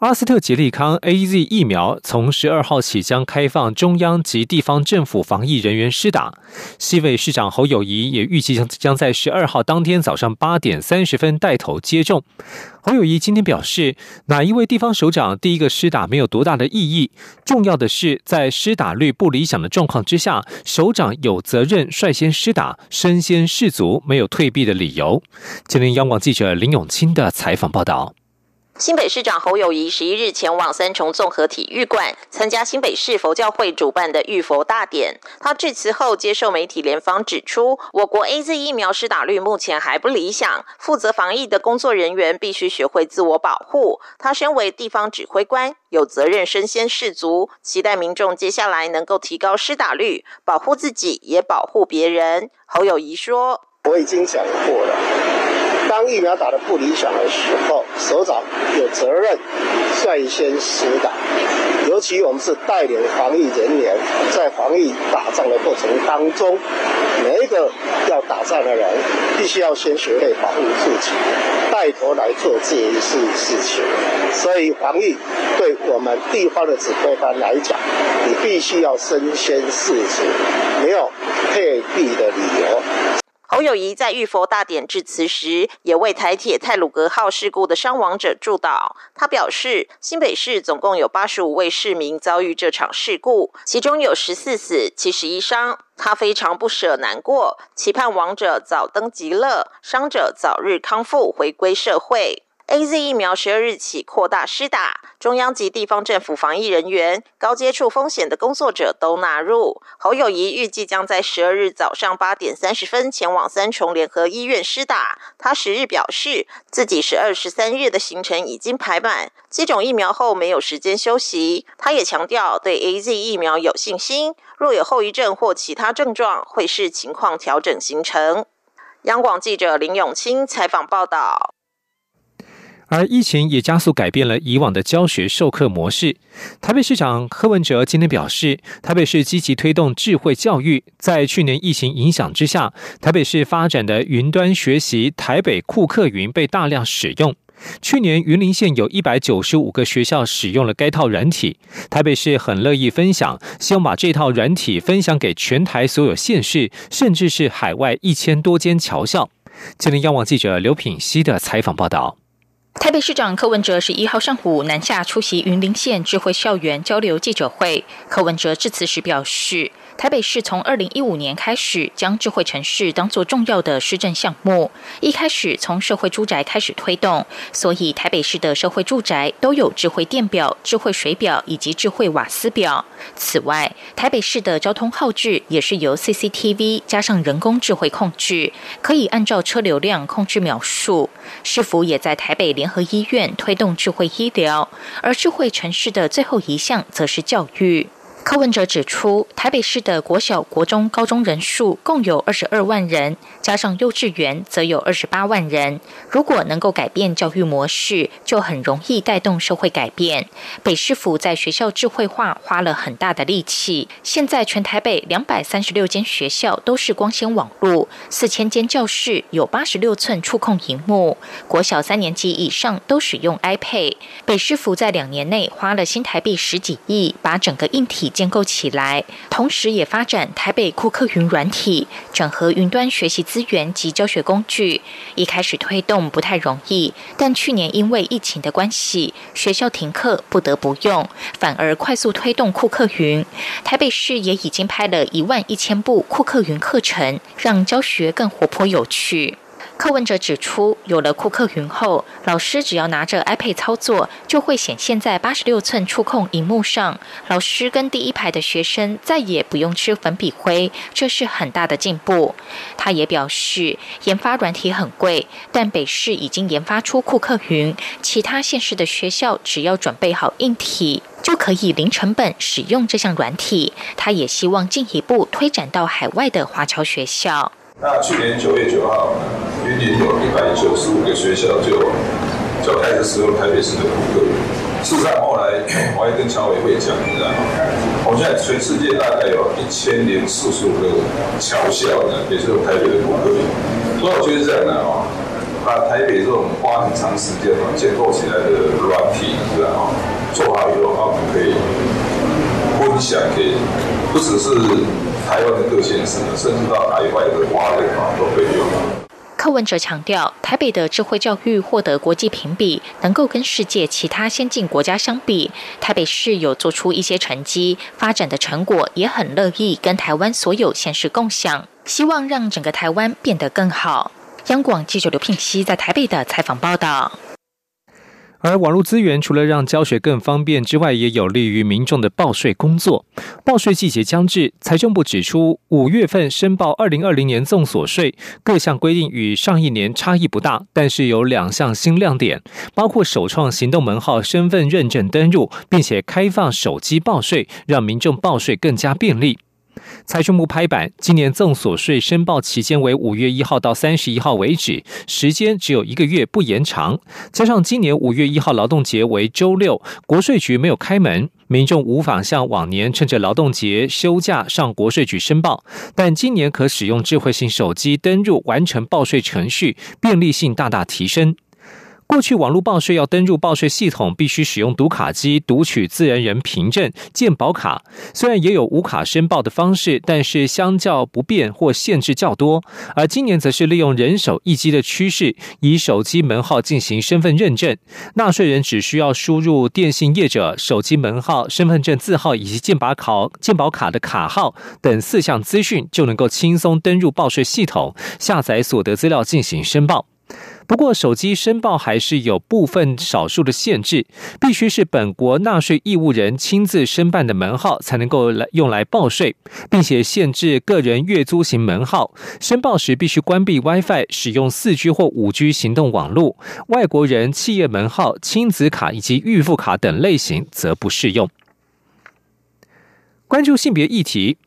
阿斯特捷利康 A Z 疫苗从十二号起将开放中央及地方政府防疫人员施打。西北市长侯友谊也预计将将在十二号当天早上八点三十分带头接种。侯友谊今天表示，哪一位地方首长第一个施打没有多大的意义，重要的是在施打率不理想的状况之下，首长有责任率先施打，身先士卒，没有退避的理由。今天央广记者林永清的采访报道。新北市长侯友谊十一日前往三重综合体育馆参加新北市佛教会主办的浴佛大典。他致辞后接受媒体联访指出，我国 A Z 疫苗施打率目前还不理想，负责防疫的工作人员必须学会自我保护。他身为地方指挥官，有责任身先士卒，期待民众接下来能够提高施打率，保护自己也保护别人。侯友谊说：“我已经讲过了。”当疫苗打得不理想的时候，首长有责任率先施打。尤其我们是带领防疫人员，在防疫打仗的过程当中，每一个要打仗的人，必须要先学会保护自己，带头来做这一事事情。所以防疫对我们地方的指挥官来讲，你必须要身先士卒，没有退避的理由。侯友谊在玉佛大典致辞时，也为台铁泰鲁格号事故的伤亡者祝祷。他表示，新北市总共有八十五位市民遭遇这场事故，其中有十四死、七十一伤。他非常不舍、难过，期盼亡者早登极乐，伤者早日康复，回归社会。A Z 疫苗十二日起扩大施打，中央及地方政府防疫人员、高接触风险的工作者都纳入。侯友谊预计将在十二日早上八点三十分前往三重联合医院施打。他十日表示，自己十二、十三日的行程已经排满，接种疫苗后没有时间休息。他也强调对 A Z 疫苗有信心，若有后遗症或其他症状，会视情况调整行程。央广记者林永清采访报道。而疫情也加速改变了以往的教学授课模式。台北市长柯文哲今天表示，台北市积极推动智慧教育，在去年疫情影响之下，台北市发展的云端学习台北库克云被大量使用。去年云林县有一百九十五个学校使用了该套软体，台北市很乐意分享，希望把这套软体分享给全台所有县市，甚至是海外一千多间侨校。今天央网记者刘品熙的采访报道。台北市长柯文哲十一号上午南下出席云林县智慧校园交流记者会。柯文哲致辞时表示。台北市从二零一五年开始将智慧城市当作重要的施政项目，一开始从社会住宅开始推动，所以台北市的社会住宅都有智慧电表、智慧水表以及智慧瓦斯表。此外，台北市的交通号志也是由 CCTV 加上人工智慧控制，可以按照车流量控制秒数。市府也在台北联合医院推动智慧医疗，而智慧城市的最后一项则是教育。柯文哲指出，台北市的国小、国中、高中人数共有二十二万人，加上幼稚园则有二十八万人。如果能够改变教育模式，就很容易带动社会改变。北市府在学校智慧化花了很大的力气，现在全台北两百三十六间学校都是光纤网络，四千间教室有八十六寸触控荧幕，国小三年级以上都使用 iPad。北市府在两年内花了新台币十几亿，把整个硬体。建构起来，同时也发展台北库克云软体，整合云端学习资源及教学工具。一开始推动不太容易，但去年因为疫情的关系，学校停课不得不用，反而快速推动库克云。台北市也已经拍了一万一千部库克云课程，让教学更活泼有趣。柯文哲指出，有了库克云后，老师只要拿着 iPad 操作，就会显现在八十六寸触控荧幕上。老师跟第一排的学生再也不用吃粉笔灰，这是很大的进步。他也表示，研发软体很贵，但北市已经研发出库克云，其他县市的学校只要准备好硬体。就可以零成本使用这项软体。他也希望进一步推展到海外的华侨学校。那去年九月九号，有一百九十五个学校就就开始使用台北市的补课。事实上，后来我也跟侨委会讲，你知道吗？我现在全世界大概有一千零四十五个侨校呢，也是用台北的补课。所以我觉得这样的哦，把台北这种花很长时间嘛建构起来的软体，知道吗？做好以后，我们可以分享给不只是。台湾的各县市，甚至到海外的华人啊，都可以用。柯文哲强调，台北的智慧教育获得国际评比，能够跟世界其他先进国家相比。台北市有做出一些成绩，发展的成果也很乐意跟台湾所有县市共享，希望让整个台湾变得更好。央广记者刘聘熙在台北的采访报道。而网络资源除了让教学更方便之外，也有利于民众的报税工作。报税季节将至，财政部指出，五月份申报二零二零年综所税各项规定与上一年差异不大，但是有两项新亮点，包括首创行动门号身份认证登入，并且开放手机报税，让民众报税更加便利。财政部拍板，今年赠所税申报期间为五月一号到三十一号为止，时间只有一个月，不延长。加上今年五月一号劳动节为周六，国税局没有开门，民众无法像往年趁着劳动节休假上国税局申报。但今年可使用智慧型手机登入完成报税程序，便利性大大提升。过去网络报税要登入报税系统，必须使用读卡机读取自然人凭证、健保卡。虽然也有无卡申报的方式，但是相较不便或限制较多。而今年则是利用人手一机的趋势，以手机门号进行身份认证。纳税人只需要输入电信业者手机门号、身份证字号以及健保卡、健保卡的卡号等四项资讯，就能够轻松登入报税系统，下载所得资料进行申报。不过，手机申报还是有部分少数的限制，必须是本国纳税义务人亲自申办的门号才能够来用来报税，并且限制个人月租型门号申报时必须关闭 WiFi，使用四 G 或五 G 行动网络。外国人企业门号、亲子卡以及预付卡等类型则不适用。关注性别议题。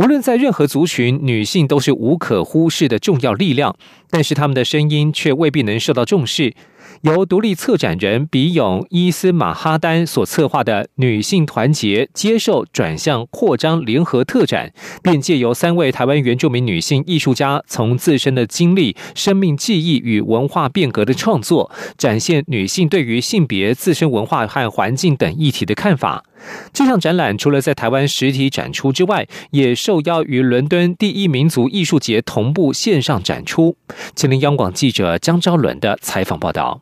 无论在任何族群，女性都是无可忽视的重要力量，但是她们的声音却未必能受到重视。由独立策展人比勇伊斯马哈丹所策划的“女性团结、接受、转向、扩张”联合特展，便借由三位台湾原住民女性艺术家从自身的经历、生命记忆与文化变革的创作，展现女性对于性别、自身文化和环境等议题的看法。这项展览除了在台湾实体展出之外，也受邀于伦敦第一民族艺术节同步线上展出。吉林央广记者江昭伦的采访报道。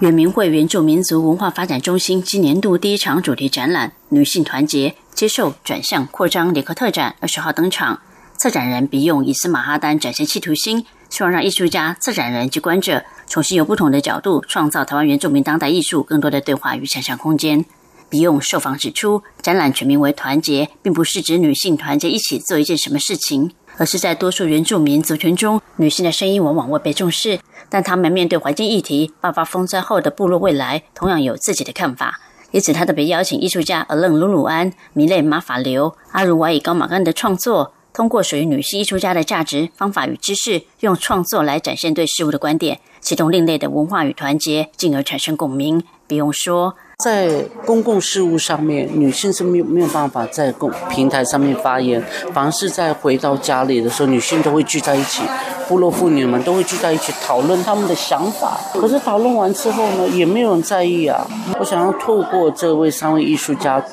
原民会原住民族文化发展中心今年度第一场主题展览“女性团结、接受、转向、扩张”联合特展二十号登场。策展人比用伊斯马哈丹展现企图心，希望让艺术家、策展人及观者重新由不同的角度创造台湾原住民当代艺术更多的对话与想象空间。比用受访指出，展览全名为“团结”，并不是指女性团结一起做一件什么事情，而是在多数原住民族群中，女性的声音往往未被重视，但她们面对环境议题、爆发风灾后的部落未来，同样有自己的看法。因此，他特别邀请艺术家阿楞鲁鲁安、米勒马法流、阿如瓦以高马干的创作，通过属于女性艺术家的价值、方法与知识，用创作来展现对事物的观点，启动另类的文化与团结，进而产生共鸣。比用说。在公共事务上面，女性是没有没有办法在公平台上面发言，凡是在回到家里的时候，女性都会聚在一起，部落妇女们都会聚在一起讨论他们的想法。可是讨论完之后呢，也没有人在意啊。我想要透过这位三位艺术家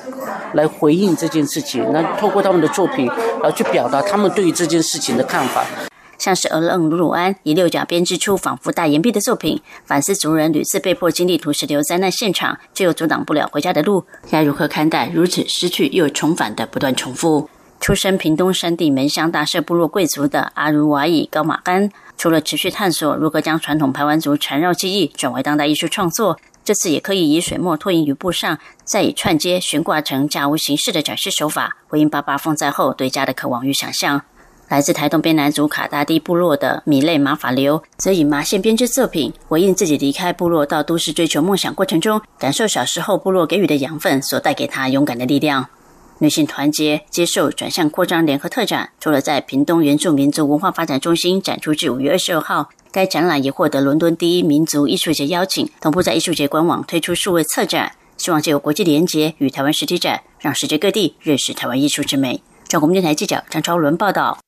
来回应这件事情，那透过他们的作品，然后去表达他们对于这件事情的看法。像是俄冷鲁鲁安以六角编织出仿佛大岩壁的作品，反思族人屡次被迫经历土石流灾难现场，却又阻挡不了回家的路，该如何看待如此失去又重返的不断重复？出身屏东山地门乡大社部落贵族的阿如瓦伊高马干，除了持续探索如何将传统排湾族缠绕记忆转为当代艺术创作，这次也可以以水墨拓印于布上，再以串接悬挂成架屋形式的展示手法，回应八八风灾后对家的渴望与想象。来自台东边南族卡达蒂部落的米类马法流，则以麻线编织作品回应自己离开部落到都市追求梦想过程中，感受小时候部落给予的养分所带给他勇敢的力量。女性团结接受转向扩张联合特展，除了在屏东原住民族文化发展中心展出至五月二十二号，该展览也获得伦敦第一民族艺术节邀请，同步在艺术节官网推出数位策展，希望借由国际连结与台湾实体展，让世界各地认识台湾艺术之美。中国电台记者张超伦报道。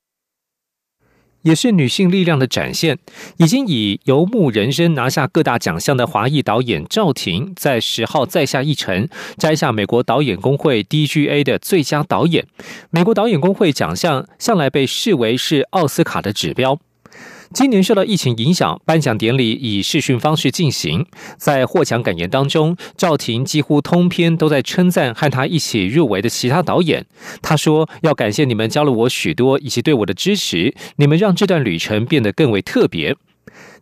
也是女性力量的展现。已经以游牧人生拿下各大奖项的华裔导演赵婷，在十号再下一城，摘下美国导演工会 DGA 的最佳导演。美国导演工会奖项向来被视为是奥斯卡的指标。今年受到疫情影响，颁奖典礼以视讯方式进行。在获奖感言当中，赵婷几乎通篇都在称赞和她一起入围的其他导演。他说：“要感谢你们教了我许多，以及对我的支持，你们让这段旅程变得更为特别。”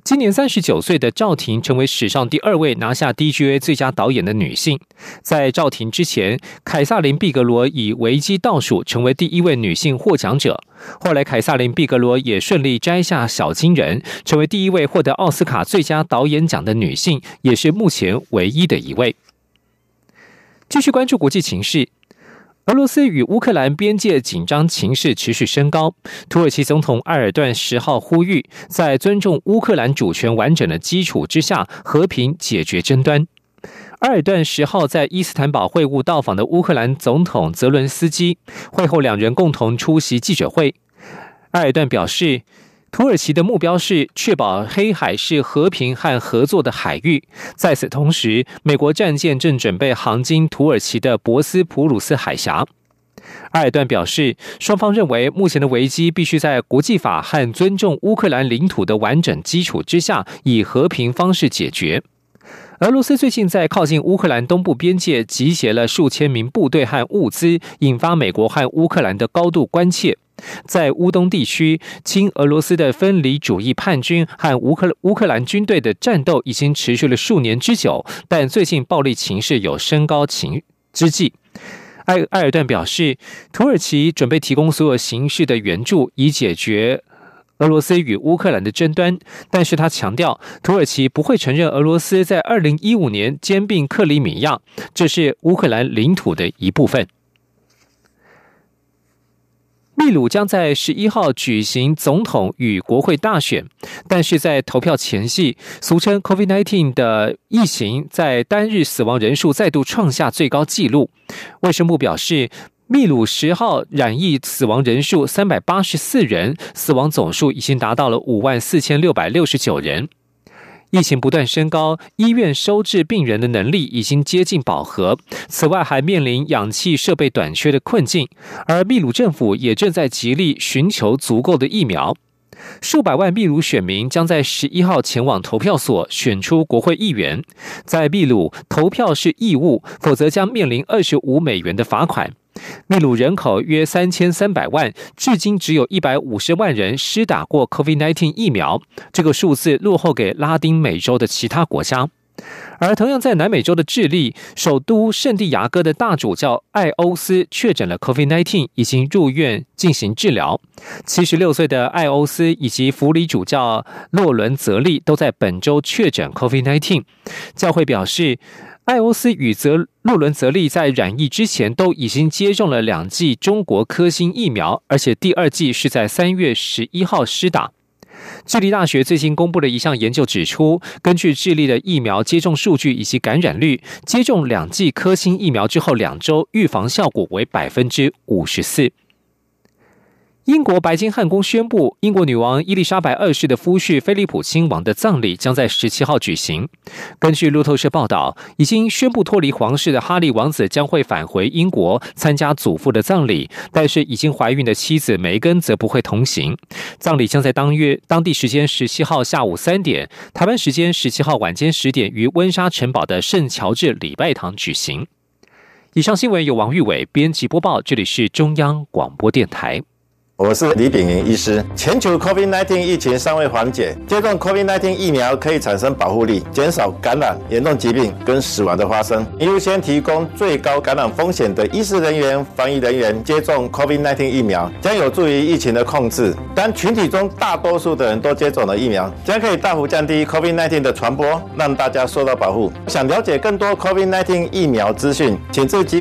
今年三十九岁的赵婷成为史上第二位拿下 DGA 最佳导演的女性。在赵婷之前，凯撒琳·毕格罗以危机倒数成为第一位女性获奖者。后来，凯撒琳·毕格罗也顺利摘下小金人，成为第一位获得奥斯卡最佳导演奖的女性，也是目前唯一的一位。继续关注国际情势。俄罗斯与乌克兰边界紧张情势持续升高。土耳其总统埃尔段十号呼吁，在尊重乌克兰主权完整的基础之下，和平解决争端。埃尔段十号在伊斯坦堡会晤到访的乌克兰总统泽伦斯基，会后两人共同出席记者会。埃尔段表示。土耳其的目标是确保黑海是和平和合作的海域。在此同时，美国战舰正准备航经土耳其的博斯普鲁斯海峡。埃尔段表示，双方认为目前的危机必须在国际法和尊重乌克兰领土的完整基础之下，以和平方式解决。俄罗斯最近在靠近乌克兰东部边界集结了数千名部队和物资，引发美国和乌克兰的高度关切。在乌东地区，亲俄罗斯的分离主义叛军和乌克乌克兰军队的战斗已经持续了数年之久，但最近暴力情势有升高情之际。埃埃尔段表示，土耳其准备提供所有形式的援助，以解决俄罗斯与乌克兰的争端。但是他强调，土耳其不会承认俄罗斯在二零一五年兼并克里米亚，这是乌克兰领土的一部分。秘鲁将在十一号举行总统与国会大选，但是在投票前夕，俗称 COVID-19 的疫情在单日死亡人数再度创下最高纪录。卫生部表示，秘鲁十号染疫死亡人数三百八十四人，死亡总数已经达到了五万四千六百六十九人。疫情不断升高，医院收治病人的能力已经接近饱和。此外，还面临氧气设备短缺的困境。而秘鲁政府也正在极力寻求足够的疫苗。数百万秘鲁选民将在十一号前往投票所选出国会议员。在秘鲁，投票是义务，否则将面临二十五美元的罚款。秘鲁人口约三千三百万，至今只有一百五十万人施打过 COVID-19 疫苗，这个数字落后给拉丁美洲的其他国家。而同样在南美洲的智利，首都圣地亚哥的大主教艾欧斯确诊了 COVID-19，已经入院进行治疗。七十六岁的艾欧斯以及弗里主教洛伦泽利都在本周确诊 COVID-19。教会表示。艾欧斯与泽洛伦泽利在染疫之前都已经接种了两剂中国科兴疫苗，而且第二剂是在三月十一号施打。智利大学最新公布的一项研究指出，根据智利的疫苗接种数据以及感染率，接种两剂科兴疫苗之后两周，预防效果为百分之五十四。英国白金汉宫宣布，英国女王伊丽莎白二世的夫婿菲利普亲王的葬礼将在十七号举行。根据路透社报道，已经宣布脱离皇室的哈利王子将会返回英国参加祖父的葬礼，但是已经怀孕的妻子梅根则不会同行。葬礼将在当月当地时间十七号下午三点，台湾时间十七号晚间十点于温莎城堡的圣乔治礼拜堂举行。以上新闻由王玉伟编辑播报，这里是中央广播电台。我是李炳云医师。全球 COVID-19 疫情尚未缓解，接种 COVID-19 疫苗可以产生保护力，减少感染、严重疾病跟死亡的发生。优先提供最高感染风险的医师人员、防疫人员接种 COVID-19 疫苗，将有助于疫情的控制。当群体中大多数的人都接种了疫苗，将可以大幅降低 COVID-19 的传播，让大家受到保护。想了解更多 COVID-19 疫苗资讯，请至疾